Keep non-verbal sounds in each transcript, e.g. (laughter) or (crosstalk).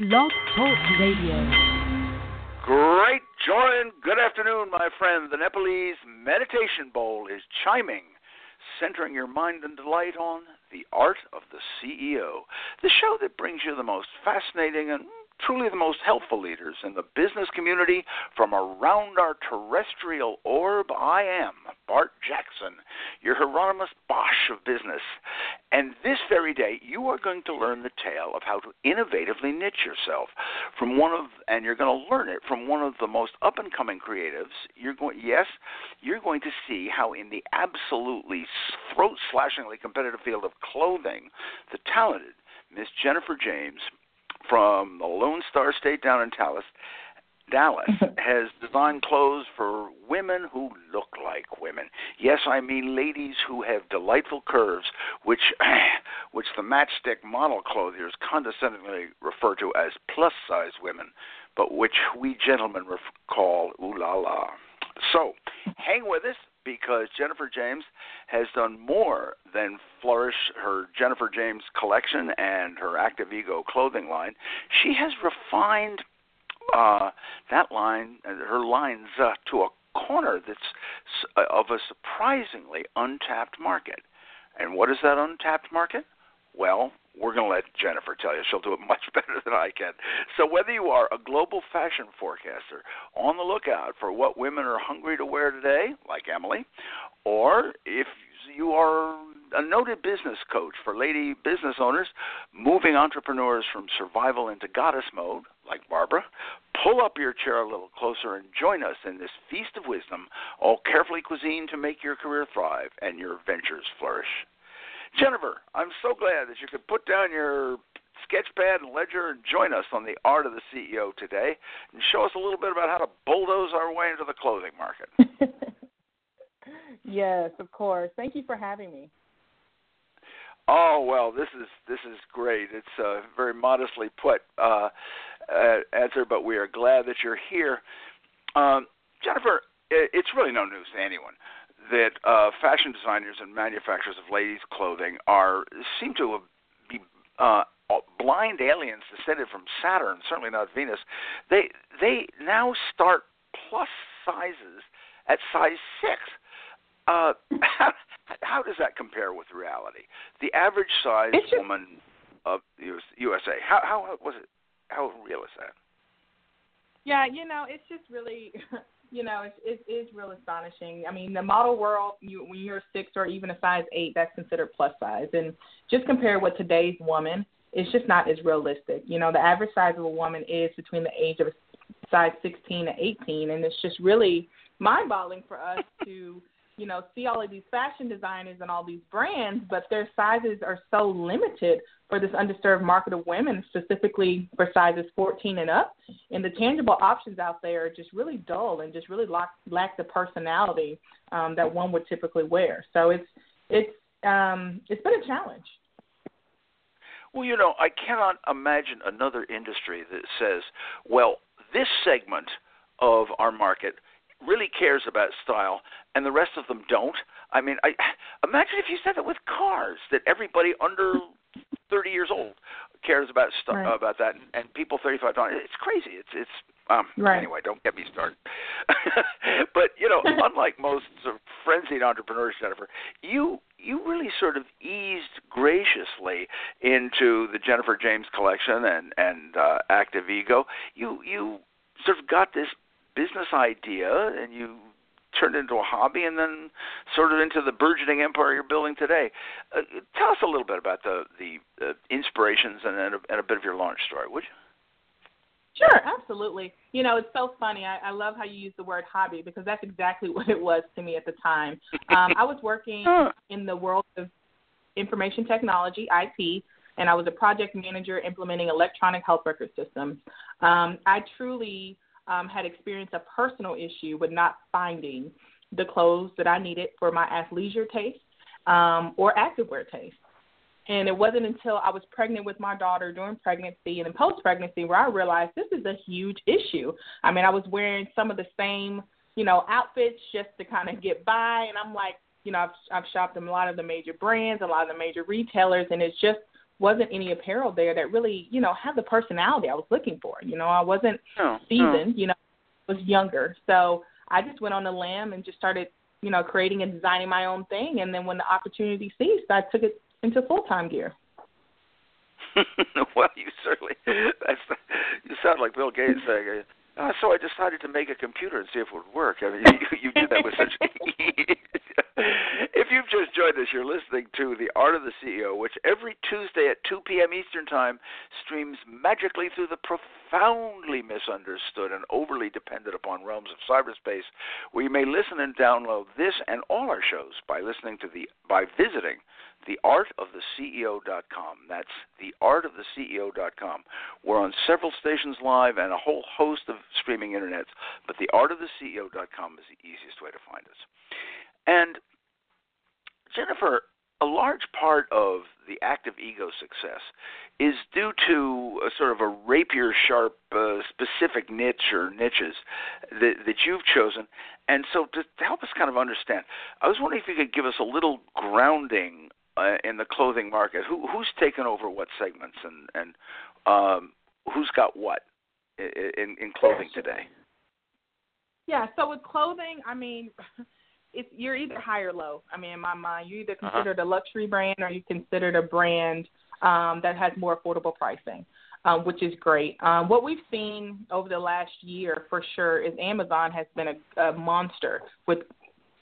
Blog Talk Radio. Great joy and good afternoon, my friend. The Nepalese Meditation Bowl is chiming, centering your mind and delight on the art of the CEO, the show that brings you the most fascinating and truly the most helpful leaders in the business community from around our terrestrial orb. I am Bart Jackson, your Hieronymus Bosch of business. And this very day, you are going to learn the tale of how to innovatively niche yourself from one of, and you're going to learn it from one of the most up and coming creatives. You're going, yes, you're going to see how in the absolutely throat slashingly competitive field of clothing, the talented Miss Jennifer James from the Lone Star State down in Dallas, Dallas (laughs) has designed clothes for women who look like women. Yes, I mean ladies who have delightful curves, which (clears throat) which the matchstick model clothiers condescendingly refer to as plus-size women, but which we gentlemen ref- call ooh la la. So, hang with us because Jennifer James has done more than flourish her Jennifer James collection and her Active Ego clothing line. She has refined uh, that line, uh, her lines, uh, to a corner that's uh, of a surprisingly untapped market. And what is that untapped market? Well, we're going to let Jennifer tell you. She'll do it (laughs) much better than I can. So, whether you are a global fashion forecaster on the lookout for what women are hungry to wear today, like Emily, or if you are a noted business coach for lady business owners, moving entrepreneurs from survival into goddess mode, like Barbara, pull up your chair a little closer and join us in this feast of wisdom, all carefully cuisined to make your career thrive and your ventures flourish. Jennifer, I'm so glad that you could put down your sketchpad and ledger and join us on the art of the CEO today and show us a little bit about how to bulldoze our way into the clothing market. (laughs) yes, of course. Thank you for having me. Oh well, this is this is great. It's uh, very modestly put uh, answer, but we are glad that you're here, um, Jennifer. It's really no news to anyone that uh, fashion designers and manufacturers of ladies' clothing are seem to be uh, blind aliens descended from Saturn, certainly not Venus. They they now start plus sizes at size six. Uh, how, how does that compare with reality? The average size just, woman of USA. How how was it? How real is that? Yeah, you know, it's just really (laughs) you know, it's, it is real astonishing. I mean, the model world, you, when you're six or even a size eight, that's considered plus size. And just compare with today's woman, it's just not as realistic. You know, the average size of a woman is between the age of a size 16 to 18, and it's just really mind-boggling for us (laughs) to you know, see all of these fashion designers and all these brands, but their sizes are so limited for this underserved market of women, specifically for sizes 14 and up. And the tangible options out there are just really dull and just really lack, lack the personality um, that one would typically wear. So it's it's um, it's been a challenge. Well, you know, I cannot imagine another industry that says, well, this segment of our market really cares about style and the rest of them don't. I mean, I imagine if you said that with cars that everybody under 30 years old cares about st- right. about that and, and people 35 don't. It's crazy. It's it's um right. anyway, don't get me started. (laughs) but, you know, (laughs) unlike most sort of frenzied entrepreneurs, Jennifer, you you really sort of eased graciously into the Jennifer James collection and and uh, Active Ego. You you sort of got this business idea and you turned it into a hobby and then sort of into the burgeoning empire you're building today. Uh, tell us a little bit about the the uh, inspirations and, and, a, and a bit of your launch story, would you? Sure, absolutely. You know, it's so funny. I, I love how you use the word hobby because that's exactly (laughs) what it was to me at the time. Um, I was working in the world of information technology, IT, and I was a project manager implementing electronic health record systems. Um, I truly um, had experienced a personal issue with not finding the clothes that I needed for my athleisure taste um, or activewear taste. And it wasn't until I was pregnant with my daughter during pregnancy and then post pregnancy where I realized this is a huge issue. I mean, I was wearing some of the same, you know, outfits just to kind of get by, and I'm like, you know, I've I've shopped in a lot of the major brands, a lot of the major retailers, and it's just wasn't any apparel there that really, you know, had the personality I was looking for. You know, I wasn't No, seasoned, you know, was younger. So I just went on the limb and just started, you know, creating and designing my own thing. And then when the opportunity ceased, I took it into full time gear. (laughs) (laughs) well, you certainly that's the, you sound like Bill Gates saying, uh, "So I decided to make a computer and see if it would work." I mean, (laughs) you, you did that with such. (laughs) if you've just joined us, you're listening to The Art of the CEO, which every Tuesday at 2 p.m. Eastern Time streams magically through the profoundly misunderstood and overly dependent upon realms of cyberspace, where you may listen and download this and all our shows by listening to the by visiting theartoftheceo.com. That's theartoftheceo.com. We're on several stations live and a whole host of streaming internets, but theartoftheceo.com is the easiest way to find us. And Jennifer, a large part of the active ego success is due to a sort of a rapier sharp uh, specific niche or niches that, that you've chosen. And so, to, to help us kind of understand, I was wondering if you could give us a little grounding uh, in the clothing market. Who, who's taken over what segments and, and um, who's got what in, in clothing today? Yeah, so with clothing, I mean, (laughs) it's you're either high or low. I mean, in my mind, you're either considered uh-huh. a luxury brand or you considered a brand um, that has more affordable pricing, um, which is great. Um, what we've seen over the last year, for sure, is Amazon has been a, a monster with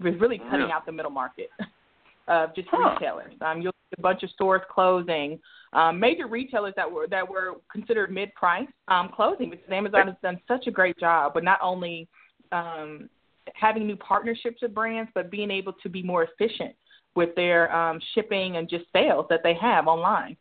with really cutting yeah. out the middle market (laughs) of just huh. retailers. Um, you'll see a bunch of stores closing. Um, major retailers that were that were considered mid price um, closing because Amazon has done such a great job, but not only um, having new partnerships with brands, but being able to be more efficient with their um, shipping and just sales that they have online.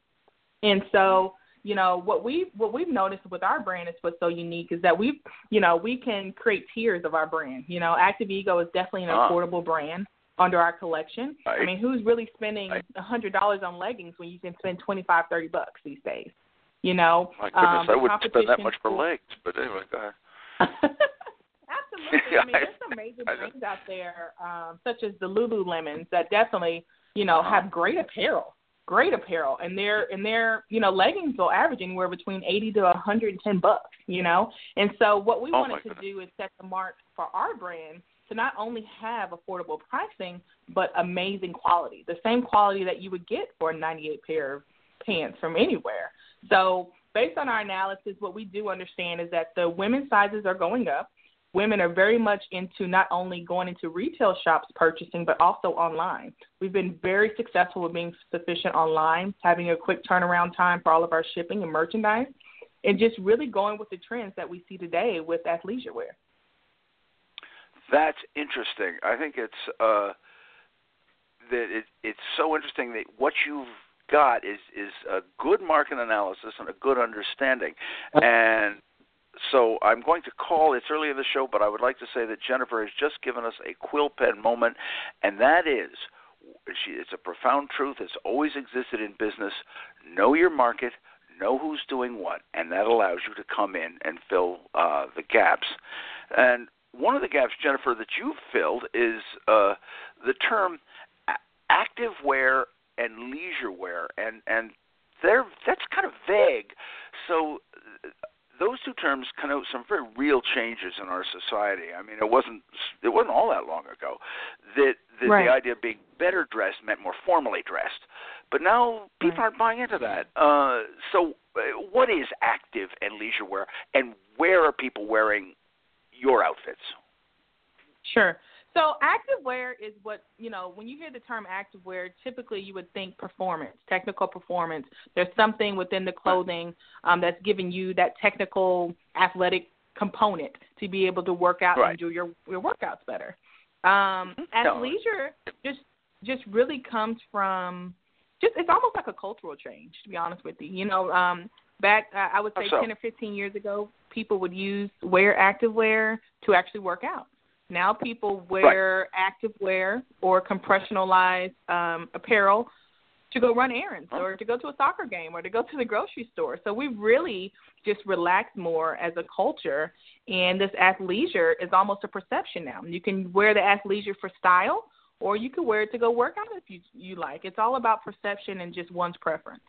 And so, you know, what we what we've noticed with our brand is what's so unique is that we, you know, we can create tiers of our brand. You know, Active Ego is definitely an uh affordable brand under our collection. Right. I mean, who's really spending a hundred dollars on leggings when you can spend twenty five, thirty bucks these days? You know, my goodness, um, I wouldn't spend that much for legs. But anyway, go ahead. (laughs) Absolutely. (laughs) I mean, there's some major brands out there, um, such as the Lululemons, that definitely, you know, uh-huh. have great apparel, great apparel, and their and their, you know, leggings will average anywhere between eighty to a hundred and ten bucks. You know, and so what we oh wanted to goodness. do is set the mark for our brand to not only have affordable pricing but amazing quality, the same quality that you would get for a 98 pair of pants from anywhere. So based on our analysis, what we do understand is that the women's sizes are going up women are very much into not only going into retail shops purchasing, but also online. We've been very successful with being sufficient online, having a quick turnaround time for all of our shipping and merchandise, and just really going with the trends that we see today with athleisure wear. That's interesting. I think it's uh, that it, it's so interesting that what you've got is is a good market analysis and a good understanding, and so I'm going to call. It's early in the show, but I would like to say that Jennifer has just given us a quill pen moment, and that is, she, it's a profound truth. It's always existed in business. Know your market. Know who's doing what, and that allows you to come in and fill uh, the gaps. And one of the gaps, Jennifer, that you've filled is uh, the term active wear and leisure wear, and and they're that's kind of vague. So those two terms connote some very real changes in our society. I mean, it wasn't it wasn't all that long ago that, that right. the idea of being better dressed meant more formally dressed, but now people right. aren't buying into that. Uh, so, uh, what is active and leisure wear, and where are people wearing your outfits? Sure. So activewear is what you know. When you hear the term activewear, typically you would think performance, technical performance. There's something within the clothing um, that's giving you that technical, athletic component to be able to work out right. and do your your workouts better. Um, mm-hmm. athleisure just just really comes from just it's almost like a cultural change. To be honest with you, you know, um, back uh, I would say so? ten or fifteen years ago, people would use wear activewear to actually work out. Now people wear right. active wear or compressionalized um, apparel to go run errands or to go to a soccer game or to go to the grocery store. So we really just relaxed more as a culture, and this athleisure is almost a perception now. You can wear the athleisure for style, or you can wear it to go work out if you you like. It's all about perception and just one's preference.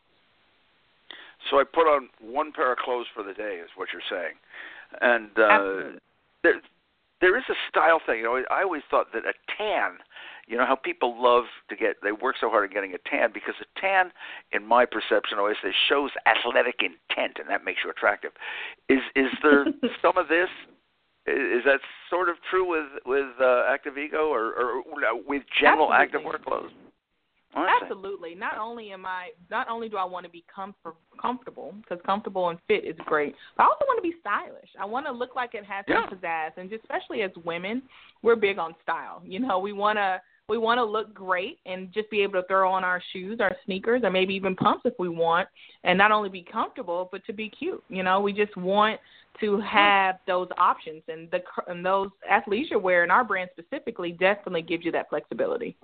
So I put on one pair of clothes for the day, is what you're saying, and uh, there there is a style thing. You know, I always thought that a tan. You know how people love to get they work so hard at getting a tan because a tan, in my perception, always says shows athletic intent, and that makes you attractive. Is is there (laughs) some of this is that sort of true with with uh, Active Ego or, or with general Absolutely. active clothes? Absolutely. Not only am I, not only do I want to be comfort, comfortable, because comfortable and fit is great, but I also want to be stylish. I want to look like it has yeah. some pizzazz, and especially as women, we're big on style. You know, we want to we want to look great and just be able to throw on our shoes, our sneakers, or maybe even pumps if we want, and not only be comfortable but to be cute. You know, we just want to have those options, and the and those athleisure wear in our brand specifically definitely gives you that flexibility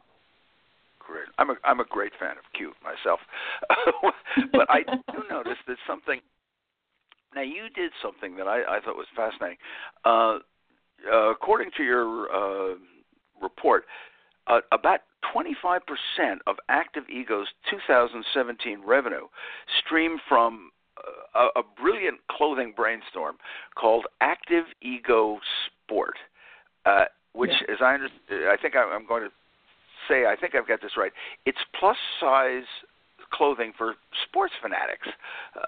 great. I'm a I'm a great fan of cute myself, (laughs) but I do notice that something. Now you did something that I, I thought was fascinating. Uh, uh, according to your uh, report, uh, about 25% of Active Ego's 2017 revenue streamed from uh, a, a brilliant clothing brainstorm called Active Ego Sport, uh, which, yeah. as I understand, I think I'm going to say, I think I've got this right. It's plus size clothing for sports fanatics.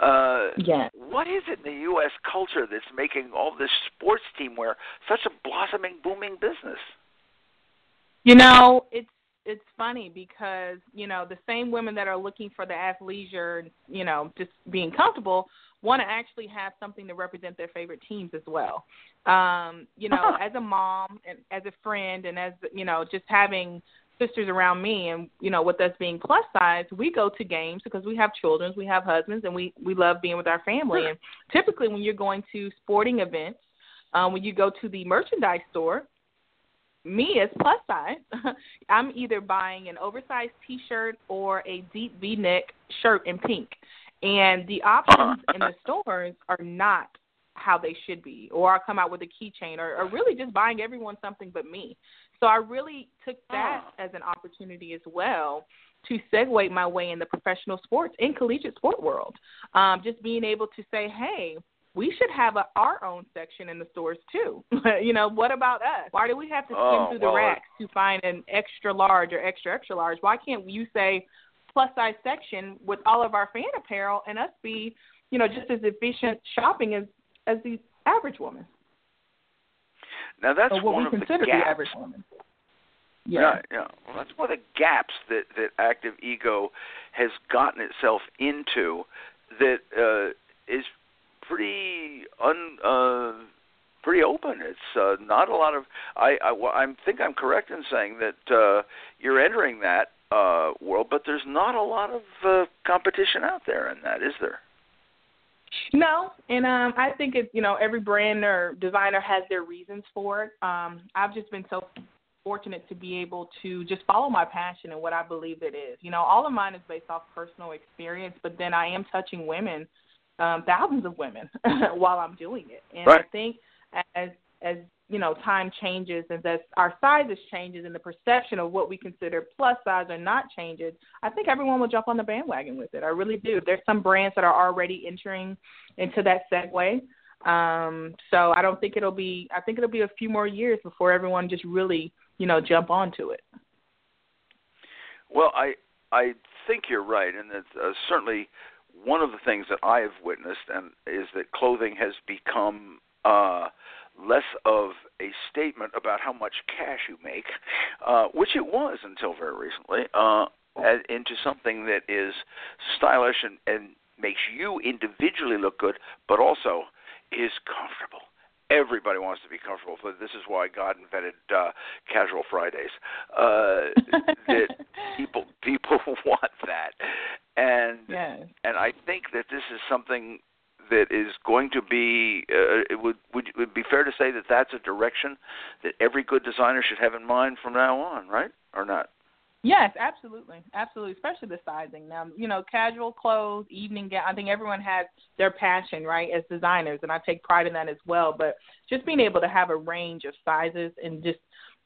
Uh, yeah. What is it in the U.S. culture that's making all this sports team wear such a blossoming, booming business? You know, it's it's funny because you know the same women that are looking for the athleisure, you know, just being comfortable, want to actually have something to represent their favorite teams as well. Um, you know, (laughs) as a mom and as a friend, and as you know, just having sisters around me and you know with us being plus size we go to games because we have children we have husbands and we we love being with our family. And typically when you're going to sporting events um when you go to the merchandise store me as plus size (laughs) i'm either buying an oversized t-shirt or a deep v-neck shirt in pink. And the options in the (laughs) stores are not how they should be or i come out with a keychain or, or really just buying everyone something but me so I really took that oh. as an opportunity as well to segue my way in the professional sports in collegiate sport world. Um, just being able to say, hey, we should have a, our own section in the stores too. (laughs) you know, what about us? Why do we have to skim oh, through the well, racks to find an extra large or extra extra large? Why can't you say plus size section with all of our fan apparel and us be, you know, just as efficient shopping as as the average woman? Now that's or what one we of consider the gaps. the average woman. Yeah. yeah, yeah. Well, that's one of the gaps that that active ego has gotten itself into that uh, is pretty un uh, pretty open. It's uh, not a lot of. I I, I think I'm correct in saying that uh, you're entering that uh, world, but there's not a lot of uh, competition out there in that, is there? No, and um, I think it's you know every brand or designer has their reasons for it. Um, I've just been so fortunate to be able to just follow my passion and what I believe it is. You know, all of mine is based off personal experience, but then I am touching women, um, thousands of women, (laughs) while I'm doing it. And right. I think as as you know time changes and as our sizes changes and the perception of what we consider plus size or not changes, I think everyone will jump on the bandwagon with it. I really do. There's some brands that are already entering into that segue. Um, so I don't think it'll be. I think it'll be a few more years before everyone just really, you know, jump onto it. Well, I I think you're right, and uh, certainly one of the things that I have witnessed, and is that clothing has become uh, less of a statement about how much cash you make, uh, which it was until very recently, uh, as, into something that is stylish and, and makes you individually look good, but also is comfortable. Everybody wants to be comfortable, but this is why God invented uh, casual Fridays. Uh, (laughs) that people people (laughs) want that, and yes. and I think that this is something that is going to be uh, it would would it would be fair to say that that's a direction that every good designer should have in mind from now on, right? Or not? Yes, absolutely, absolutely. Especially the sizing. Now, you know, casual clothes, evening gown. I think everyone has their passion, right, as designers, and I take pride in that as well. But just being able to have a range of sizes and just,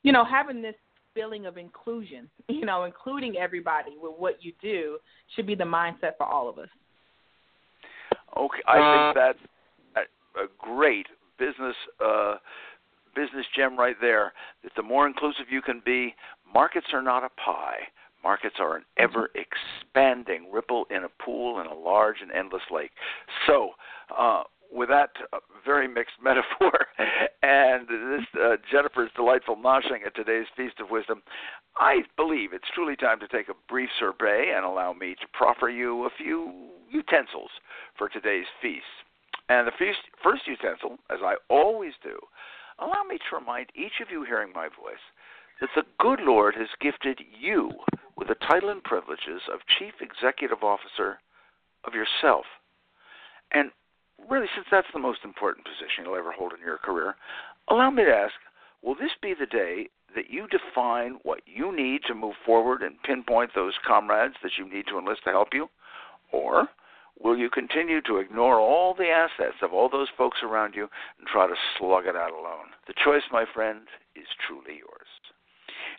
you know, having this feeling of inclusion, (laughs) you know, including everybody with what you do, should be the mindset for all of us. Okay, I think that's a great business uh, business gem right there. That the more inclusive you can be, markets are not a pie. Markets are an ever expanding ripple in a pool in a large and endless lake. So, uh, with that uh, very mixed (laughs) metaphor and this uh, Jennifer's delightful noshing at today's Feast of Wisdom, I believe it's truly time to take a brief survey and allow me to proffer you a few utensils for today's feast. And the feast, first utensil, as I always do, allow me to remind each of you hearing my voice that the good Lord has gifted you with the title and privileges of Chief Executive Officer of yourself. And really, since that's the most important position you'll ever hold in your career, allow me to ask will this be the day that you define what you need to move forward and pinpoint those comrades that you need to enlist to help you? Or will you continue to ignore all the assets of all those folks around you and try to slug it out alone? The choice, my friend, is truly yours.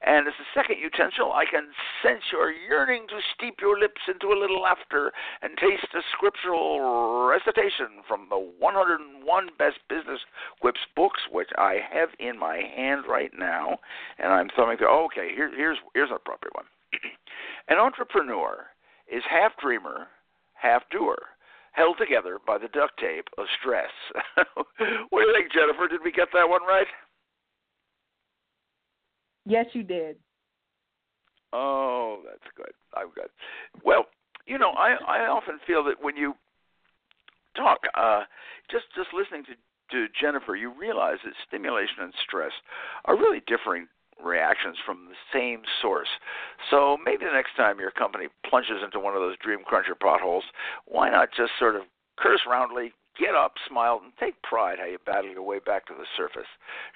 And as a second utensil, I can sense your yearning to steep your lips into a little laughter and taste a scriptural recitation from the 101 Best Business Quips books, which I have in my hand right now. And I'm thumbing through. Okay, here, here's here's an appropriate one. (clears throat) An entrepreneur is half dreamer, half doer held together by the duct tape of stress. (laughs) what do you think, Jennifer? Did we get that one right? Yes, you did. Oh, that's good. I'm good. Well, you know, I I often feel that when you talk, uh, just just listening to to Jennifer, you realize that stimulation and stress are really differing reactions from the same source. So maybe the next time your company plunges into one of those dream cruncher potholes, why not just sort of curse roundly, get up, smile, and take pride how you battle your way back to the surface?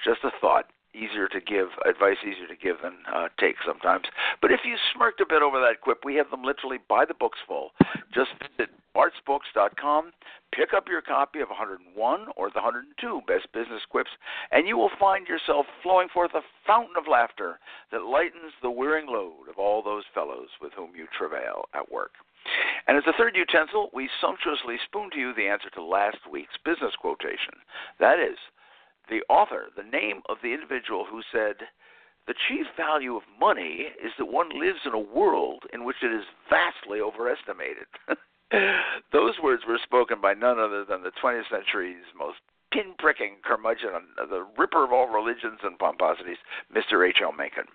Just a thought easier to give advice easier to give than uh, take sometimes. But if you smirked a bit over that quip, we have them literally by the books full. Just visit bartsbooks.com, pick up your copy of 101 or the 102 best business quips, and you will find yourself flowing forth a fountain of laughter that lightens the wearing load of all those fellows with whom you travail at work. And as a third utensil, we sumptuously spoon to you the answer to last week's business quotation. That is, the author, the name of the individual who said, The chief value of money is that one lives in a world in which it is vastly overestimated. (laughs) Those words were spoken by none other than the 20th century's most pinpricking curmudgeon, the ripper of all religions and pomposities, Mr. H.L. Mencken.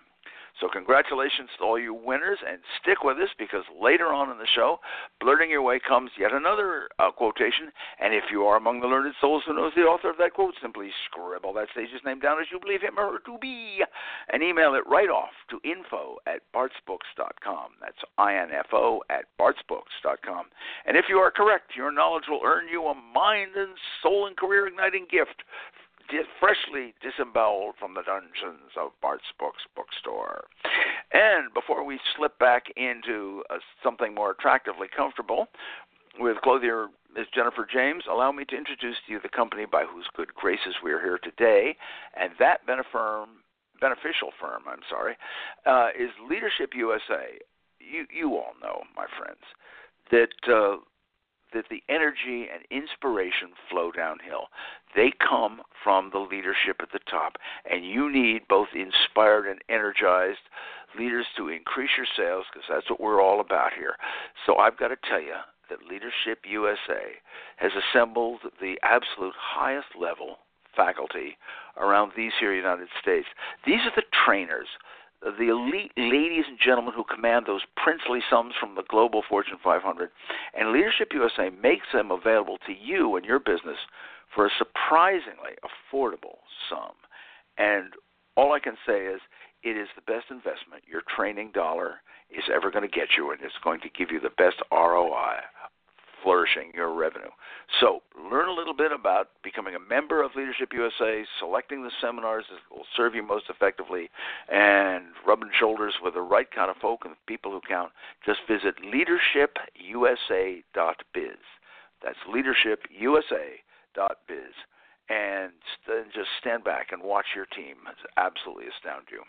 So, congratulations to all you winners, and stick with us because later on in the show, Blurting Your Way comes yet another uh, quotation. And if you are among the learned souls who knows the author of that quote, simply scribble that sage's name down as you believe him or her to be, and email it right off to info at bartsbooks.com. That's I-N-F-O at bartsbooks.com. And if you are correct, your knowledge will earn you a mind and soul and career igniting gift freshly disemboweled from the dungeons of Bart's Books bookstore. And before we slip back into uh, something more attractively comfortable, with clothier Ms. Jennifer James, allow me to introduce to you the company by whose good graces we are here today, and that firm, beneficial firm, I'm sorry, uh, is Leadership USA. You you all know, my friends, that uh, that the energy and inspiration flow downhill. They come from the leadership at the top, and you need both inspired and energized leaders to increase your sales because that's what we're all about here. So I've got to tell you that Leadership USA has assembled the absolute highest level faculty around these here United States. These are the trainers the elite ladies and gentlemen who command those princely sums from the global Fortune 500. And Leadership USA makes them available to you and your business for a surprisingly affordable sum. And all I can say is it is the best investment your training dollar is ever going to get you, and it's going to give you the best ROI flourishing your revenue. So, learn a little bit about becoming a member of Leadership USA, selecting the seminars that will serve you most effectively, and rubbing shoulders with the right kind of folk and people who count. Just visit leadershipusa.biz. That's leadershipusa.biz. And st- just stand back and watch your team absolutely astound you.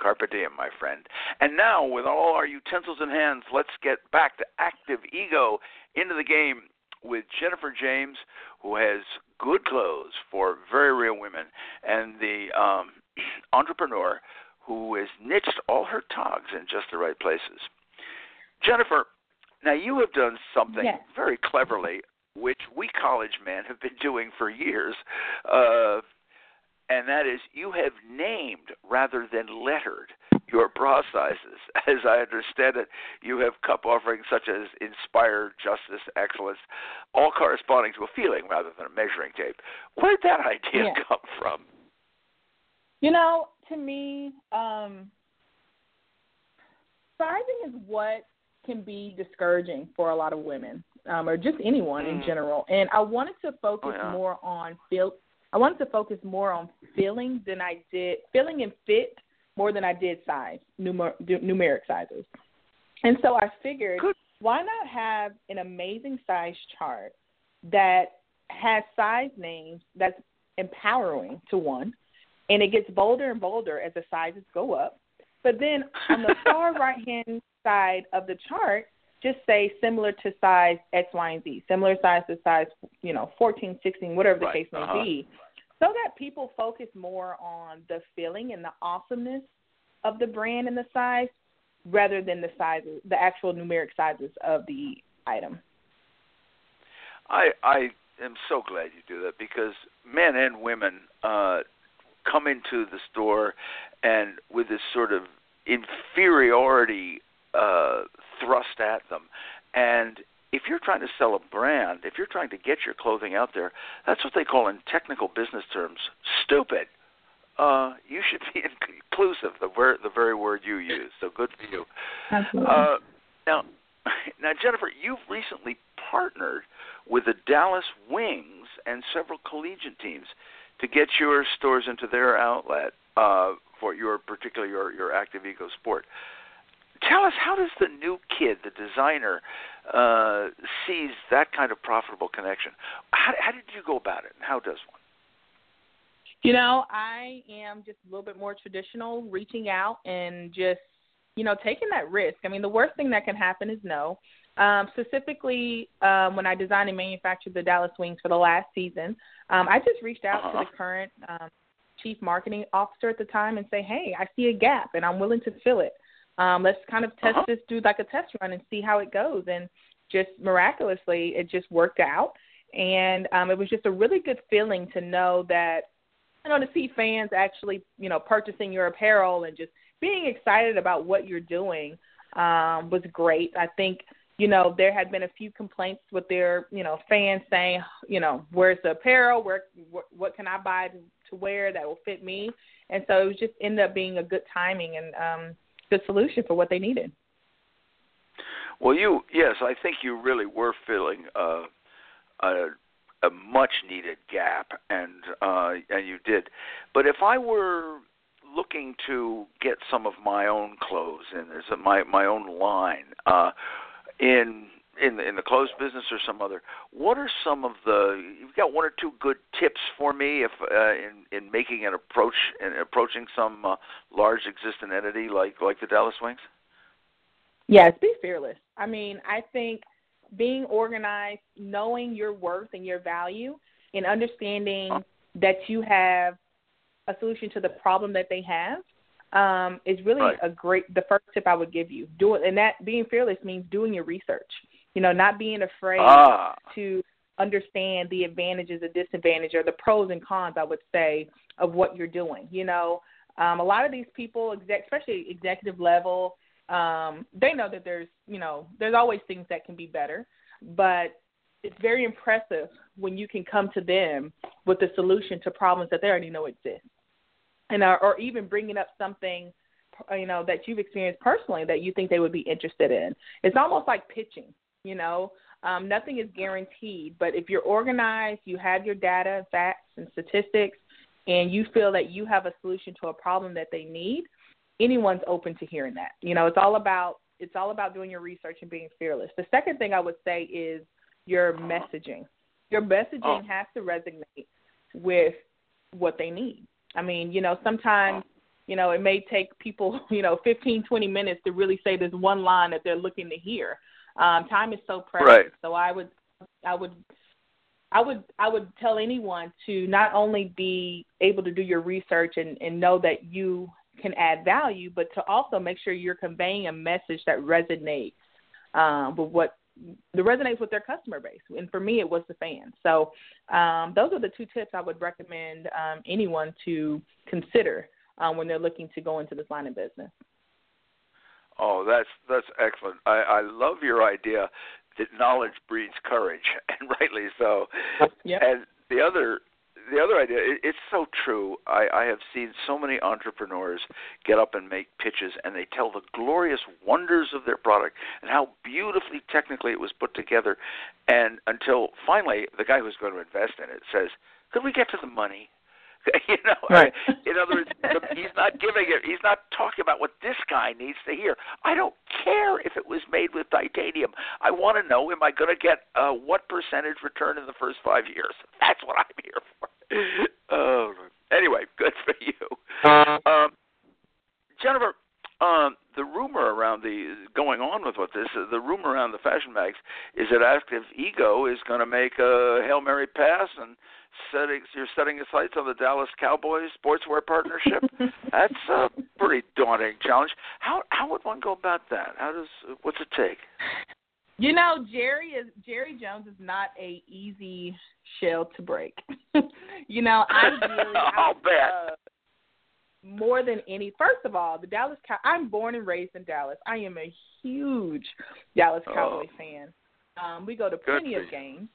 Carpe diem, my friend. And now, with all our utensils in hands, let's get back to active ego into the game. with Jennifer James, who has good clothes for very real women, and the um, (clears throat) entrepreneur who has niched all her togs in just the right places. Jennifer, now you have done something yes. very cleverly, which we college men have been doing for years, uh, and that is you have named rather than lettered your bra sizes. (laughs) As I understand it, you have cup offerings such as inspire, justice, excellence, all corresponding to a feeling rather than a measuring tape. Where did that idea yeah. come from? You know, to me, um, sizing is what can be discouraging for a lot of women, um, or just anyone mm. in general. And I wanted to focus oh, yeah. more on feel. I wanted to focus more on feeling than I did feeling and fit more than I did size numer- numeric sizes. And so I figured, why not have an amazing size chart that has size names that's empowering to one, and it gets bolder and bolder as the sizes go up. But then on the (laughs) far right hand side of the chart, just say similar to size X, Y, and Z, similar size to size, you know, 14, 16, whatever the right. case may uh-huh. be, so that people focus more on the feeling and the awesomeness of the brand and the size rather than the sizes, the actual numeric sizes of the item. I I am so glad you do that because men and women uh, come into the store and with this sort of inferiority uh, thrust at them, and if you're trying to sell a brand, if you're trying to get your clothing out there, that's what they call in technical business terms stupid. Uh, you (laughs) should be inclusive, the ver- the very word you use. So good for you. Absolutely. Uh, now, (laughs) now Jennifer, you've recently partnered with the Dallas Wings and several collegiate teams to get your stores into their outlet uh, for your particular your your active ego sport. Tell us how does the new kid, the designer, uh, sees that kind of profitable connection? How, how did you go about it, and how does one? You know, I am just a little bit more traditional, reaching out and just, you know, taking that risk. I mean, the worst thing that can happen is no. Um, specifically, um, when I designed and manufactured the Dallas Wings for the last season, um, I just reached out uh-huh. to the current um, chief marketing officer at the time and say, hey, I see a gap and I'm willing to fill it. Um, let's kind of test uh-huh. this, do like a test run and see how it goes. And just miraculously, it just worked out. And um, it was just a really good feeling to know that you know, to see fans actually, you know, purchasing your apparel and just being excited about what you're doing um, was great. I think, you know, there had been a few complaints with their, you know, fans saying, you know, where's the apparel? Where, wh- what can I buy to, to wear that will fit me? And so it was just ended up being a good timing and um, good solution for what they needed. Well, you yes, I think you really were filling uh, a a much needed gap, and uh, and you did. But if I were looking to get some of my own clothes in, there's a, my my own line uh, in in the, in the clothes business or some other. What are some of the? You've got one or two good tips for me if uh, in in making an approach and approaching some uh, large existing entity like like the Dallas Wings. Yes, be fearless. I mean, I think being organized, knowing your worth and your value, and understanding that you have a solution to the problem that they have um, is really right. a great. The first tip I would give you do it, and that being fearless means doing your research. You know, not being afraid ah. to understand the advantages, the disadvantages, or the pros and cons. I would say of what you're doing. You know, um, a lot of these people, exec, especially executive level, um, they know that there's you know there's always things that can be better, but it's very impressive when you can come to them with a solution to problems that they already know exist, and or, or even bringing up something you know that you've experienced personally that you think they would be interested in. It's almost like pitching. You know, um, nothing is guaranteed, but if you're organized, you have your data, facts, and statistics, and you feel that you have a solution to a problem that they need, anyone's open to hearing that. You know, it's all about it's all about doing your research and being fearless. The second thing I would say is your messaging. Your messaging Oh. has to resonate with what they need. I mean, you know, sometimes you know, it may take people, (laughs) you know, 15, 20 minutes to really say this one line that they're looking to hear. Um, time is so precious. Right. So I would I would I would I would tell anyone to not only be able to do your research and, and know that you can add value, but to also make sure you're conveying a message that resonates um, with what that resonates with their customer base. And for me, it was the fans. So um, those are the two tips I would recommend um, anyone to consider um, when they're looking to go into this line of business. Oh, that's that's excellent. I, I love your idea that knowledge breeds courage, (laughs) and rightly so. Yep. And the other the other idea it, it's so true i i have seen so many entrepreneurs get up and make pitches and they tell the glorious wonders of their product and how beautifully technically it was put together and until finally the guy who's going to invest in it says could we get to the money (laughs) you know, right. in other words, he's not giving it. He's not talking about what this guy needs to hear. I don't care if it was made with titanium. I want to know: Am I going to get uh, what percentage return in the first five years? That's what I'm here for. (laughs) oh, anyway, good for you, um, Jennifer. Um, the rumor around the going on with what this the rumor around the fashion mags is that Active Ego is going to make a hail mary pass and setting you're setting your sights on the Dallas Cowboys sportswear partnership. (laughs) That's a pretty daunting challenge. How how would one go about that? How does what's it take? You know, Jerry is Jerry Jones is not a easy shell to break. (laughs) you know, I (laughs) really I'll bet. Uh, more than any, first of all, the Dallas Cow. I'm born and raised in Dallas. I am a huge Dallas Cowboy oh. fan. Um, we go to plenty of games,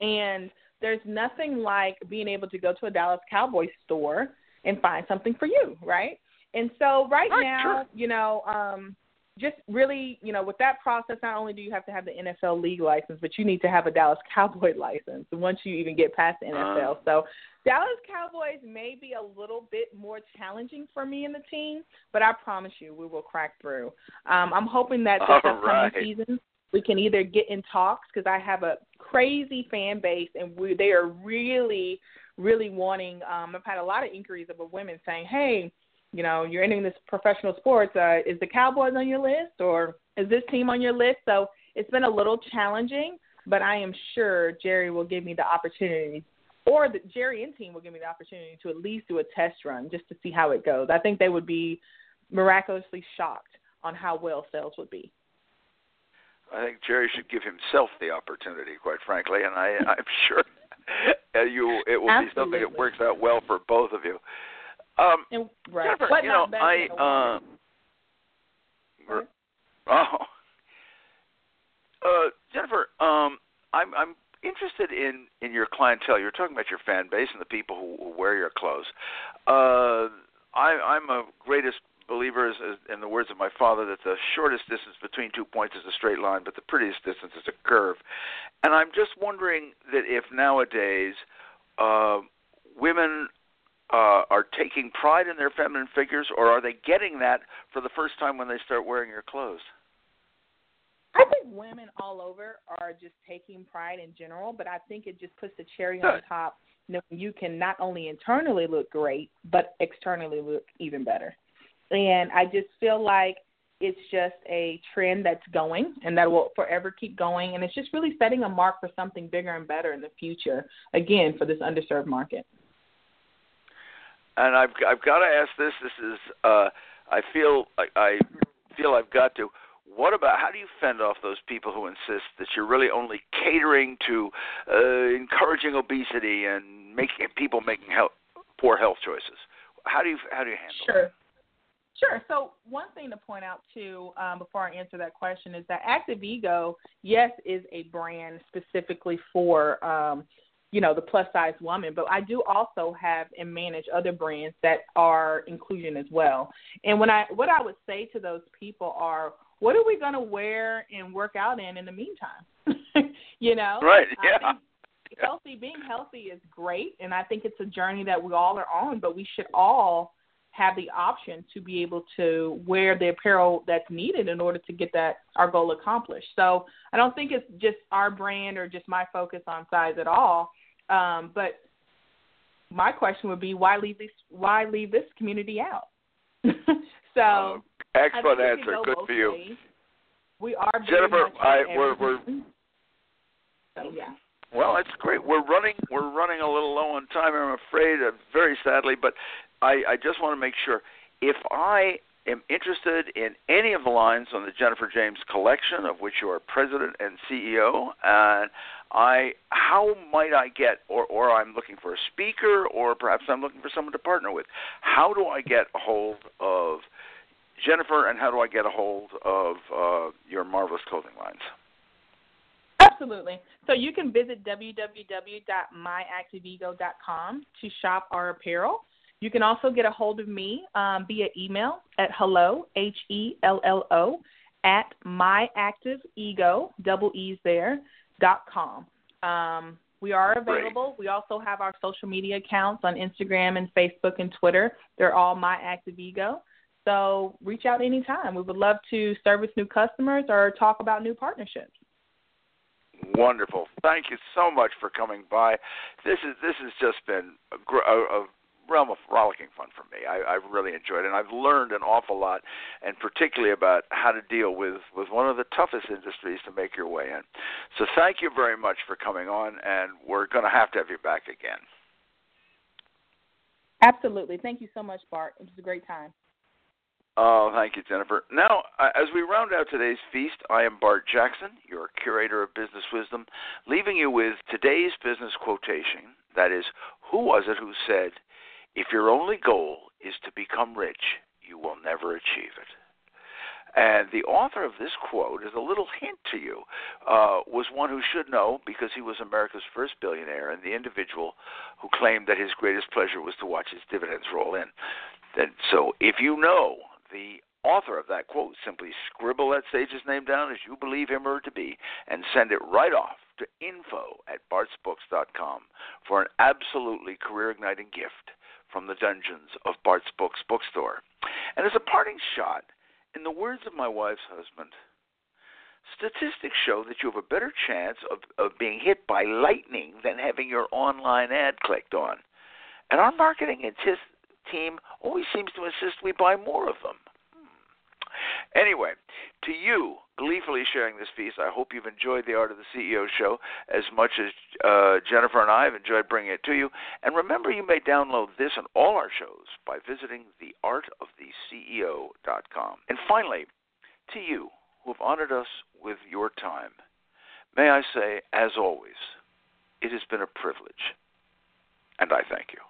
and there's nothing like being able to go to a Dallas Cowboys store and find something for you, right? And so right, now, sure. you know, um, just really, you know, with that process, not only do you have to have the NFL league license, but you need to have a Dallas (laughs) Cowboy license once you even get past the NFL. Uh. So Dallas Cowboys may be a little bit more challenging for me and the team, but I promise you we will crack through. Um, I'm hoping that this upcoming right. season we can either get in talks because I have a crazy fan base and we, they are really, really wanting. Um, I've had a lot of inquiries of women saying, "Hey, you know, you're entering this professional sports. Uh, is the Cowboys on your list or is this team on your list?" So it's been a little challenging, but I am sure Jerry will give me the opportunity or the Jerry and team will give me the opportunity to at least do a test run just to see how it goes. I think they would be miraculously shocked on how well sales would be. I think Jerry should give himself the opportunity, quite frankly, and I, (laughs) I'm sure (laughs) you it will be something that works out well for both of you. Um, And, right. Jennifer, But you know, I uh, oh, (laughs) uh, Jennifer, um, I'm I'm interested in in your clientele. You're talking about your fan base and the people who, who wear your clothes. Uh, I, I'm a greatest believer, is, is, in the words of my father, that the shortest distance between two points is a straight line, but the prettiest distance is a curve. And I'm just wondering that if nowadays uh, women uh, are taking pride in their feminine figures, or are they getting that for the first time when they start wearing your clothes? I think women all over are just taking pride in general, but I think it just puts the cherry on top. You, know, you can not only internally look great, but externally look even better. And I just feel like it's just a trend that's going and that will forever keep going. And it's just really setting a mark for something bigger and better in the future, again, for this underserved market. and I've I've got to ask this. This is uh, I feel I, I feel I've got to. What about how do you fend off those people who insist that you're really only catering to uh, encouraging obesity and making people making health, poor health choices? How do you how do you handle Sure. Sure. So one thing to point out too, um, before I answer that question, is that Active Ego, yes, is a brand specifically for um, you know the plus size woman, but I do also have and manage other brands that are inclusion as well. And when I what I would say to those people are, what are we going to wear and work out in in the meantime? (laughs) you know, Right, yeah. healthy being healthy is great, and I think it's a journey that we all are on, but we should all have the option to be able to wear the apparel that's needed in order to get that our goal accomplished. So I don't think it's just our brand or just my focus on size at all. Um, but my question would be why leave this why leave this community out? (laughs) so Uh, excellent answer. go Good for you. ways. We are Jennifer, I- we're- we're- So yeah. Well, it's great. We're running we're running a little low on time. I'm afraid, uh, very sadly, but I, I just want to make sure if I am interested in any of the lines on the Jennifer James collection, of which you are president and CEO, and I how might I get or or I'm looking for a speaker or perhaps I'm looking for someone to partner with. How do I get a hold of Jennifer and how do I get a hold of uh, your marvelous clothing lines? Absolutely. So you can visit www.myactiveego.com to shop our apparel. You can also get a hold of me um, via email at hello, H E L L O, at myactiveego, double E's there, dot com. Um, we are available. We also have our social media accounts on Instagram and Facebook and Twitter. They're all My Active Ego. So reach out anytime. We would love to service new customers or talk about new partnerships. Wonderful. Thank you so much for coming by. This is this has just been a, a, a realm of rollicking fun for me. I, I've really enjoyed it, and I've learned an awful lot, and particularly about how to deal with with one of the toughest industries to make your way in. So thank you very much for coming on, and we're going to have to have you back again. Absolutely. Thank you so much, Bart. It was a great time. Oh, thank you, Jennifer. Now, uh, as we round out today's feast, I am Bart Jackson, your curator of business wisdom, leaving you with today's business quotation. That is, who was it who said, if your only goal is to become rich, you will never achieve it. And the author of this quote, as a little hint to you, uh, was one who should know because he was America's first billionaire and the individual who claimed that his greatest pleasure was to watch his dividends roll in. Then, so if you know the author of that quote, simply scribble that sage's name down as you believe him or to be and send it right off to info at bartsbooks.com for an absolutely career igniting gift from the dungeons of Bart's Books bookstore. And as a parting shot, in the words of my wife's husband, statistics show that you have a better chance of, of being hit by lightning than having your online ad clicked on. And our marketing team always seems to insist we buy more of them. Anyway, to you, gleefully sharing this piece, I hope you've enjoyed the Art of the CEO show as much as uh, Jennifer and I have enjoyed bringing it to you. And remember, you may download this and all our shows by visiting theartoftheceo.com. And finally, to you who have honored us with your time, may I say, as always, it has been a privilege, and I thank you.